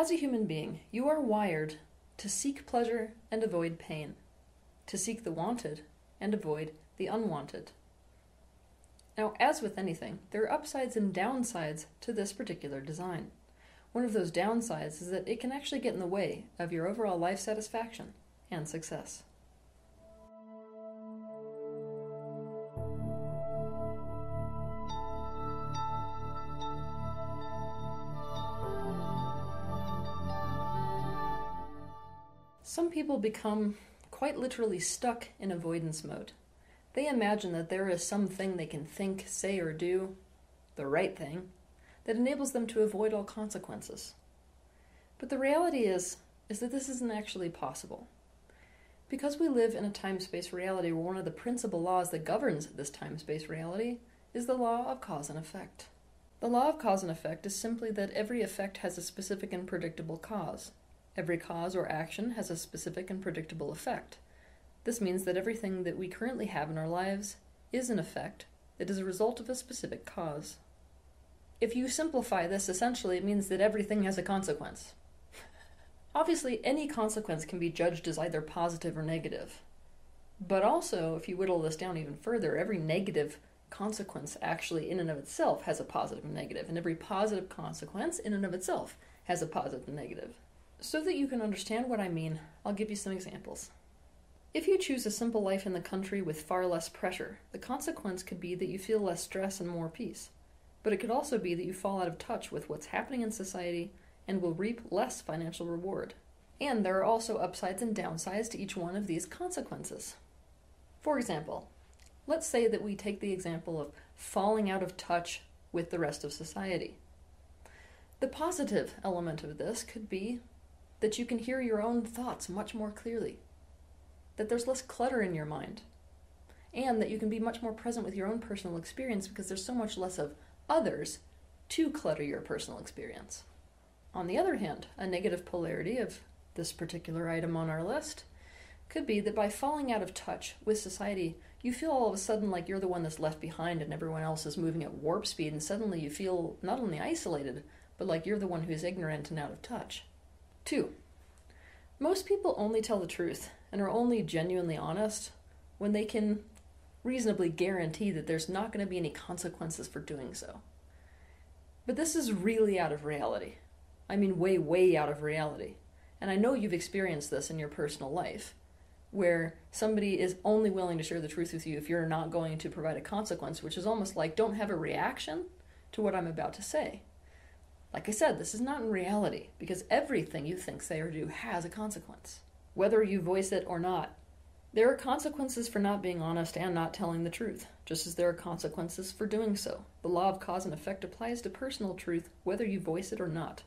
As a human being, you are wired to seek pleasure and avoid pain, to seek the wanted and avoid the unwanted. Now, as with anything, there are upsides and downsides to this particular design. One of those downsides is that it can actually get in the way of your overall life satisfaction and success. People become quite literally stuck in avoidance mode. They imagine that there is something they can think, say, or do, the right thing, that enables them to avoid all consequences. But the reality is is that this isn't actually possible. Because we live in a time-space reality where one of the principal laws that governs this time-space reality is the law of cause and effect. The law of cause and effect is simply that every effect has a specific and predictable cause. Every cause or action has a specific and predictable effect. This means that everything that we currently have in our lives is an effect that is a result of a specific cause. If you simplify this, essentially it means that everything has a consequence. Obviously, any consequence can be judged as either positive or negative. But also, if you whittle this down even further, every negative consequence actually, in and of itself, has a positive and negative, and every positive consequence, in and of itself, has a positive and negative. So that you can understand what I mean, I'll give you some examples. If you choose a simple life in the country with far less pressure, the consequence could be that you feel less stress and more peace. But it could also be that you fall out of touch with what's happening in society and will reap less financial reward. And there are also upsides and downsides to each one of these consequences. For example, let's say that we take the example of falling out of touch with the rest of society. The positive element of this could be that you can hear your own thoughts much more clearly, that there's less clutter in your mind, and that you can be much more present with your own personal experience because there's so much less of others to clutter your personal experience. On the other hand, a negative polarity of this particular item on our list could be that by falling out of touch with society, you feel all of a sudden like you're the one that's left behind and everyone else is moving at warp speed, and suddenly you feel not only isolated, but like you're the one who's ignorant and out of touch. Two, most people only tell the truth and are only genuinely honest when they can reasonably guarantee that there's not going to be any consequences for doing so. But this is really out of reality. I mean, way, way out of reality. And I know you've experienced this in your personal life, where somebody is only willing to share the truth with you if you're not going to provide a consequence, which is almost like don't have a reaction to what I'm about to say. Like I said, this is not in reality, because everything you think, say, or do has a consequence, whether you voice it or not. There are consequences for not being honest and not telling the truth, just as there are consequences for doing so. The law of cause and effect applies to personal truth, whether you voice it or not.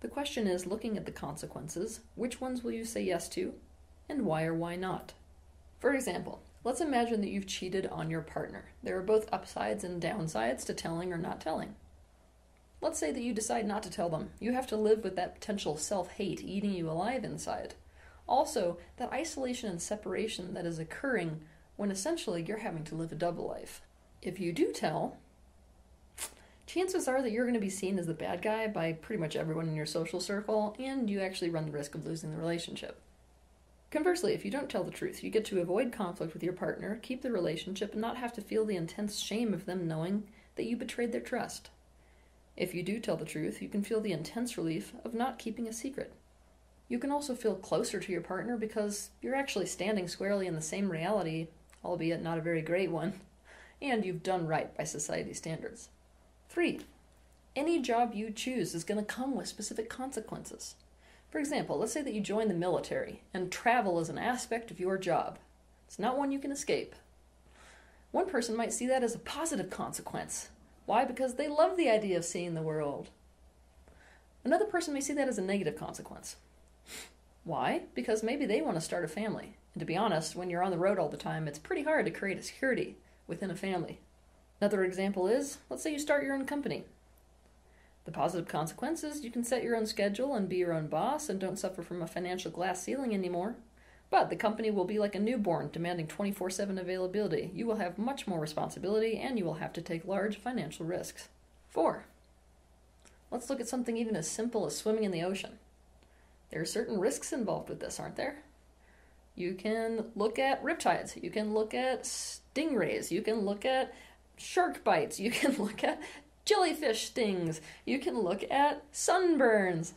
The question is, looking at the consequences, which ones will you say yes to, and why or why not? For example, let's imagine that you've cheated on your partner. There are both upsides and downsides to telling or not telling. Let's say that you decide not to tell them. You have to live with that potential self hate eating you alive inside. Also, that isolation and separation that is occurring when essentially you're having to live a double life. If you do tell, chances are that you're going to be seen as the bad guy by pretty much everyone in your social circle, and you actually run the risk of losing the relationship. Conversely, if you don't tell the truth, you get to avoid conflict with your partner, keep the relationship, and not have to feel the intense shame of them knowing that you betrayed their trust. If you do tell the truth, you can feel the intense relief of not keeping a secret. You can also feel closer to your partner because you're actually standing squarely in the same reality, albeit not a very great one, and you've done right by society standards. Three, any job you choose is going to come with specific consequences. For example, let's say that you join the military and travel is an aspect of your job. It's not one you can escape. One person might see that as a positive consequence. Why? Because they love the idea of seeing the world. Another person may see that as a negative consequence. Why? Because maybe they want to start a family. And to be honest, when you're on the road all the time, it's pretty hard to create a security within a family. Another example is let's say you start your own company. The positive consequences you can set your own schedule and be your own boss and don't suffer from a financial glass ceiling anymore. But the company will be like a newborn, demanding 24 7 availability. You will have much more responsibility and you will have to take large financial risks. 4. Let's look at something even as simple as swimming in the ocean. There are certain risks involved with this, aren't there? You can look at riptides, you can look at stingrays, you can look at shark bites, you can look at jellyfish stings, you can look at sunburns.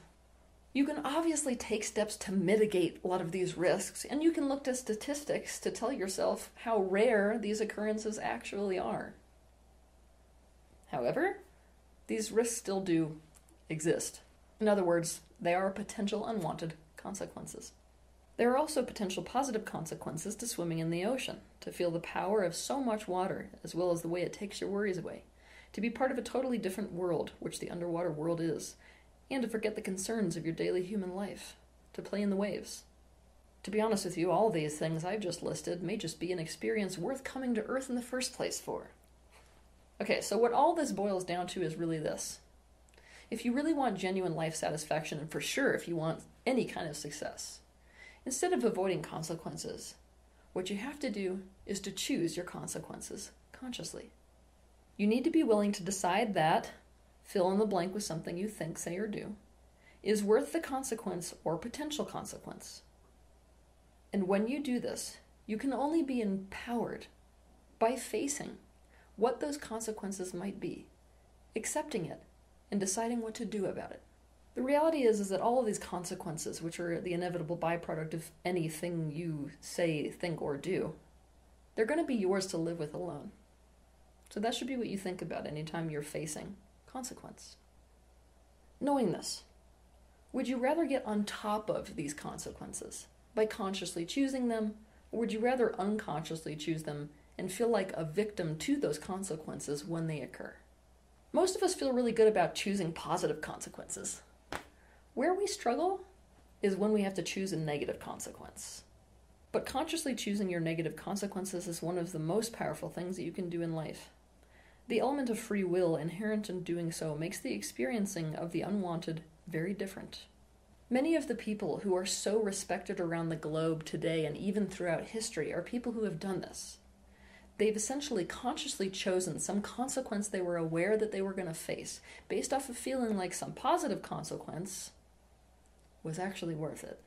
You can obviously take steps to mitigate a lot of these risks, and you can look to statistics to tell yourself how rare these occurrences actually are. However, these risks still do exist. In other words, they are potential unwanted consequences. There are also potential positive consequences to swimming in the ocean, to feel the power of so much water, as well as the way it takes your worries away, to be part of a totally different world, which the underwater world is, and to forget the concerns of your daily human life, to play in the waves. To be honest with you, all these things I've just listed may just be an experience worth coming to Earth in the first place for. Okay, so what all this boils down to is really this. If you really want genuine life satisfaction, and for sure if you want any kind of success, instead of avoiding consequences, what you have to do is to choose your consequences consciously. You need to be willing to decide that, fill in the blank with something you think, say, or do, is worth the consequence or potential consequence. And when you do this, you can only be empowered by facing what those consequences might be, accepting it, and deciding what to do about it. The reality is is that all of these consequences, which are the inevitable byproduct of anything you say, think, or do, they're going to be yours to live with alone. So that should be what you think about anytime you're facing consequence. Knowing this, would you rather get on top of these consequences by consciously choosing them, or would you rather unconsciously choose them and feel like a victim to those consequences when they occur. Most of us feel really good about choosing positive consequences. Where we struggle is when we have to choose a negative consequence. But consciously choosing your negative consequences is one of the most powerful things that you can do in life. The element of free will inherent in doing so makes the experiencing of the unwanted very different. Many of the people who are so respected around the globe today and even throughout history are people who have done this they've essentially consciously chosen some consequence they were aware that they were going to face based off of feeling like some positive consequence was actually worth it.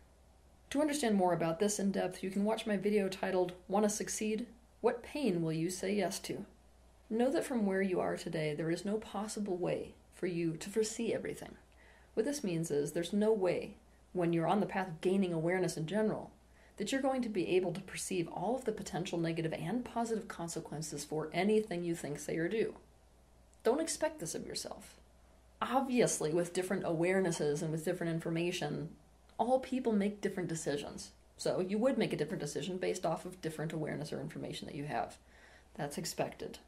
To understand more about this in depth, you can watch my video titled Wanna Succeed? What Pain Will You Say Yes to? Know that from where you are today, there is no possible way for you to foresee everything. What this means is there's no way, when you're on the path of gaining awareness in general, that you're going to be able to perceive all of the potential negative and positive consequences for anything you think, say, or do. Don't expect this of yourself. Obviously, with different awarenesses and with different information, all people make different decisions. So you would make a different decision based off of different awareness or information that you have. That's expected.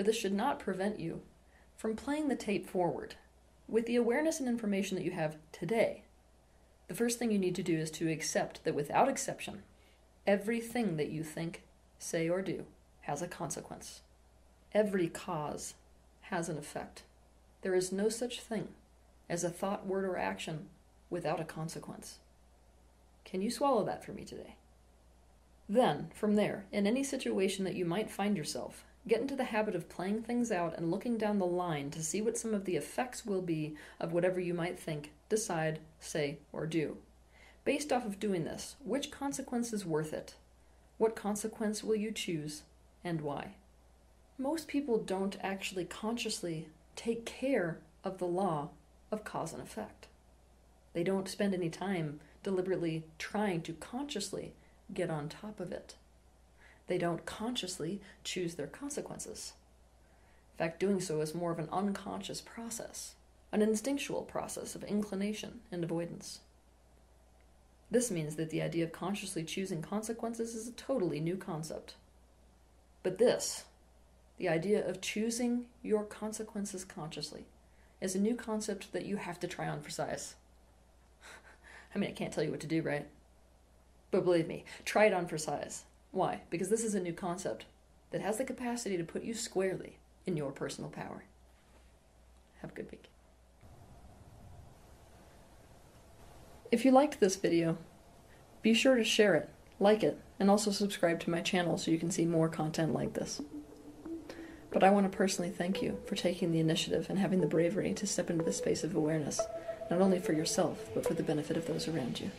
But this should not prevent you from playing the tape forward with the awareness and information that you have today the first thing you need to do is to accept that without exception, everything that you think, say, or do has a consequence. Every cause has an effect. There is no such thing as a thought, word, or action without a consequence. Can you swallow that for me today? Then, from there, in any situation that you might find yourself, Get into the habit of playing things out and looking down the line to see what some of the effects will be of whatever you might think, decide, say, or do. Based off of doing this, which consequence is worth it? What consequence will you choose, and why? Most people don't actually consciously take care of the law of cause and effect. They don't spend any time deliberately trying to consciously get on top of it. They don't consciously choose their consequences. In fact, doing so is more of an unconscious process, an instinctual process of inclination and avoidance. This means that the idea of consciously choosing consequences is a totally new concept. But this, the idea of choosing your consequences consciously, is a new concept that you have to try on for size. I mean, I can't tell you what to do, right? But believe me, try it on for size. Why? Because this is a new concept that has the capacity to put you squarely in your personal power. Have a good week. If you liked this video, be sure to share it, like it, and also subscribe to my channel so you can see more content like this. But I want to personally thank you for taking the initiative and having the bravery to step into the space of awareness, not only for yourself, but for the benefit of those around you.